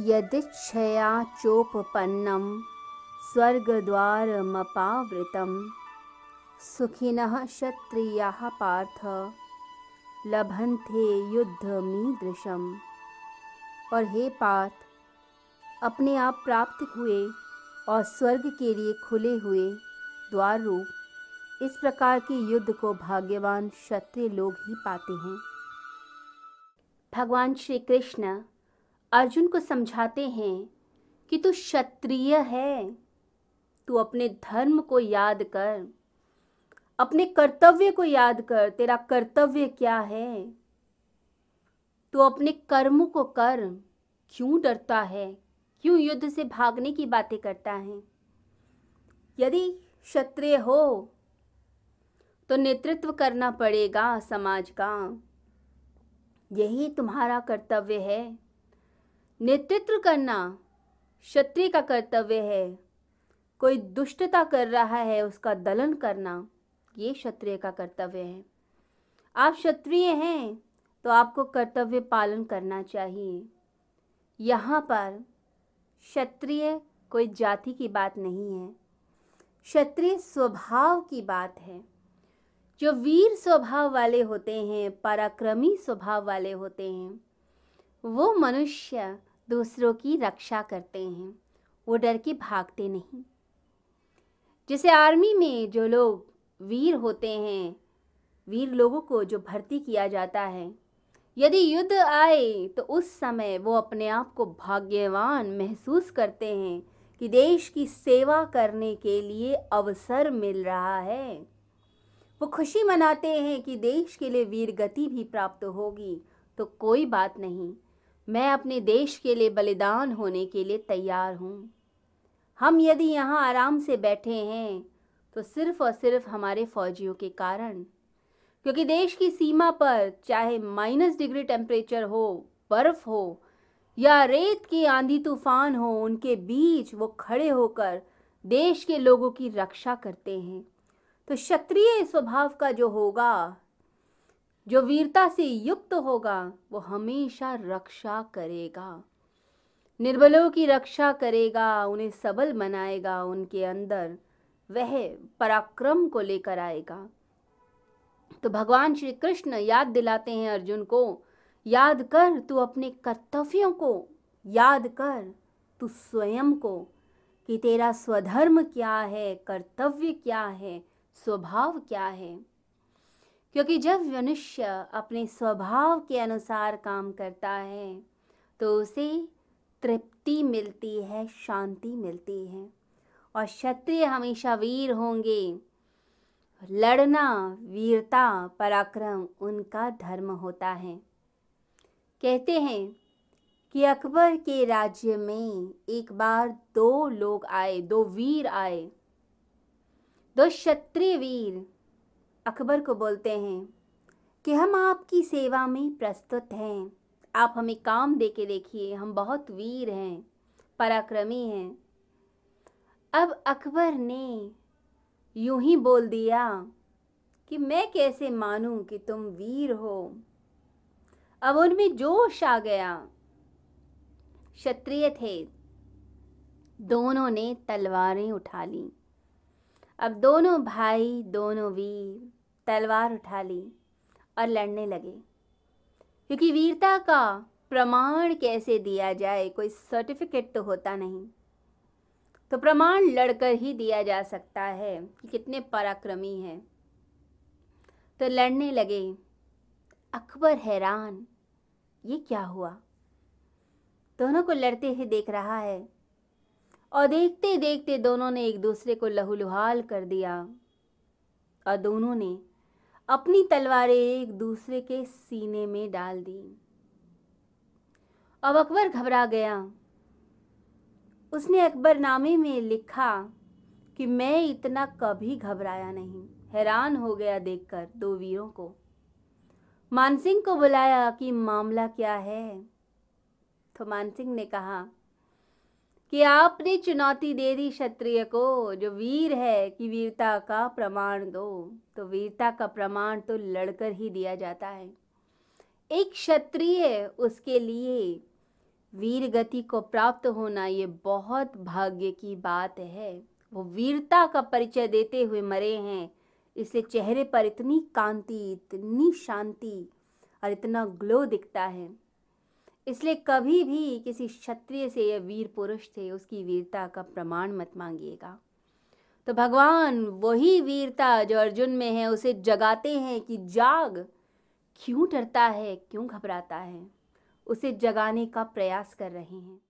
यदिच्छया चोपपन्नं स्वर्गद्वारमपावृतं सुखिनः क्षत्रियाः पार्थ, लभन्ते युद्धमीदृशम। और हे पार्थ, अपने आप प्राप्त हुए और स्वर्ग के लिए खुले हुए द्वार रूप इस प्रकार के युद्ध को भाग्यवान क्षत्रिय लोग ही पाते हैं। भगवान श्री कृष्ण अर्जुन को समझाते हैं कि तू क्षत्रिय है। तू अपने धर्म को याद कर, अपने कर्तव्य को याद कर, तेरा कर्तव्य क्या है? तू अपने कर्म को कर। क्यों डरता है? क्यों युद्ध से भागने की बातें करता है? यदि क्षत्रिय हो तो नेतृत्व करना पड़ेगा समाज का। यही तुम्हारा कर्तव्य है। नेतृत्व करना क्षत्रिय का कर्तव्य है। कोई दुष्टता कर रहा है, उसका दलन करना ये क्षत्रिय का कर्तव्य है। आप क्षत्रिय हैं तो आपको कर्तव्य पालन करना चाहिए। यहाँ पर क्षत्रिय कोई जाति की बात नहीं है। क्षत्रिय स्वभाव की बात है। जो वीर स्वभाव वाले होते हैं, पराक्रमी स्वभाव वाले होते हैं, वो मनुष्य दूसरों की रक्षा करते हैं, वो डर के भागते नहीं। जैसे आर्मी में जो लोग वीर होते हैं, वीर लोगों को जो भर्ती किया जाता है, यदि युद्ध आए तो उस समय वो अपने आप को भाग्यवान महसूस करते हैं कि देश की सेवा करने के लिए अवसर मिल रहा है। वो खुशी मनाते हैं कि देश के लिए वीर गति भी प्राप्त होगी तो कोई बात नहीं। मैं अपने देश के लिए बलिदान होने के लिए तैयार हूँ। हम यदि यहाँ आराम से बैठे हैं तो सिर्फ़ और सिर्फ़ हमारे फौजियों के कारण। क्योंकि देश की सीमा पर, चाहे माइनस डिग्री टेम्परेचर हो, बर्फ़ हो, या रेत की आंधी तूफ़ान हो, उनके बीच वो खड़े होकर देश के लोगों की रक्षा करते हैं। तो क्षत्रिय स्वभाव का जो होगा जो वीरता से युक्त होगा, वो हमेशा रक्षा करेगा। निर्बलों की रक्षा करेगा, उन्हें सबल बनाएगा, उनके अंदर वह पराक्रम को लेकर आएगा। तो भगवान श्री कृष्ण याद दिलाते हैं अर्जुन को, याद कर तू अपने कर्तव्यों को, याद कर तू स्वयं को, कि तेरा स्वधर्म क्या है, कर्तव्य क्या है, स्वभाव क्या है। क्योंकि जब मनुष्य अपने स्वभाव के अनुसार काम करता है तो उसे तृप्ति मिलती है, शांति मिलती है। और क्षत्रिय हमेशा वीर होंगे। लड़ना, वीरता, पराक्रम, उनका धर्म होता है। कहते हैं कि अकबर के राज्य में एक बार दो लोग आए, दो वीर आए। दो क्षत्रिय वीर अकबर को बोलते हैं कि हम आपकी सेवा में प्रस्तुत हैं। आप हमें काम दे के देखिए, हम बहुत वीर हैं, पराक्रमी हैं। अब अकबर ने यूँ ही बोल दिया कि मैं कैसे मानूं कि तुम वीर हो। अब उनमें जोश आ गया। क्षत्रिय थे। दोनों ने तलवारें उठा ली। अब दोनों भाई, दोनों वीर तलवार उठा ली और लड़ने लगे। क्योंकि वीरता का प्रमाण कैसे दिया जाए, कोई सर्टिफिकेट तो होता नहीं। तो प्रमाण लड़कर ही दिया जा सकता है कि कितने पराक्रमी हैं। तो लड़ने लगे। अकबर हैरान, ये क्या हुआ? दोनों को लड़ते ही देख रहा है और देखते देखते दोनों ने एक दूसरे को लहूलुहाल कर दिया और दोनों ने अपनी तलवारें एक दूसरे के सीने में डाल दी। अब अकबर घबरा गया। उसने अकबरनामे में लिखा कि मैं इतना कभी घबराया नहीं, हैरान हो गया देखकर दो वीरों को। मानसिंह को बुलाया कि मामला क्या है? तो मानसिंह ने कहा कि आपने चुनौती दे दी क्षत्रिय को, जो वीर है, कि वीरता का प्रमाण दो। तो वीरता का प्रमाण तो लड़कर ही दिया जाता है। एक क्षत्रिय, उसके लिए वीर गति को प्राप्त होना, ये बहुत भाग्य की बात है। वो वीरता का परिचय देते हुए मरे हैं। इससे चेहरे पर इतनी कांति, इतनी शांति और इतना ग्लो दिखता है। इसलिए कभी भी किसी क्षत्रिय से या वीर पुरुष से उसकी वीरता का प्रमाण मत मांगिएगा। तो भगवान, वही वीरता जो अर्जुन में है, उसे जगाते हैं कि जाग। क्यों डरता है? क्यों घबराता है? उसे जगाने का प्रयास कर रहे हैं।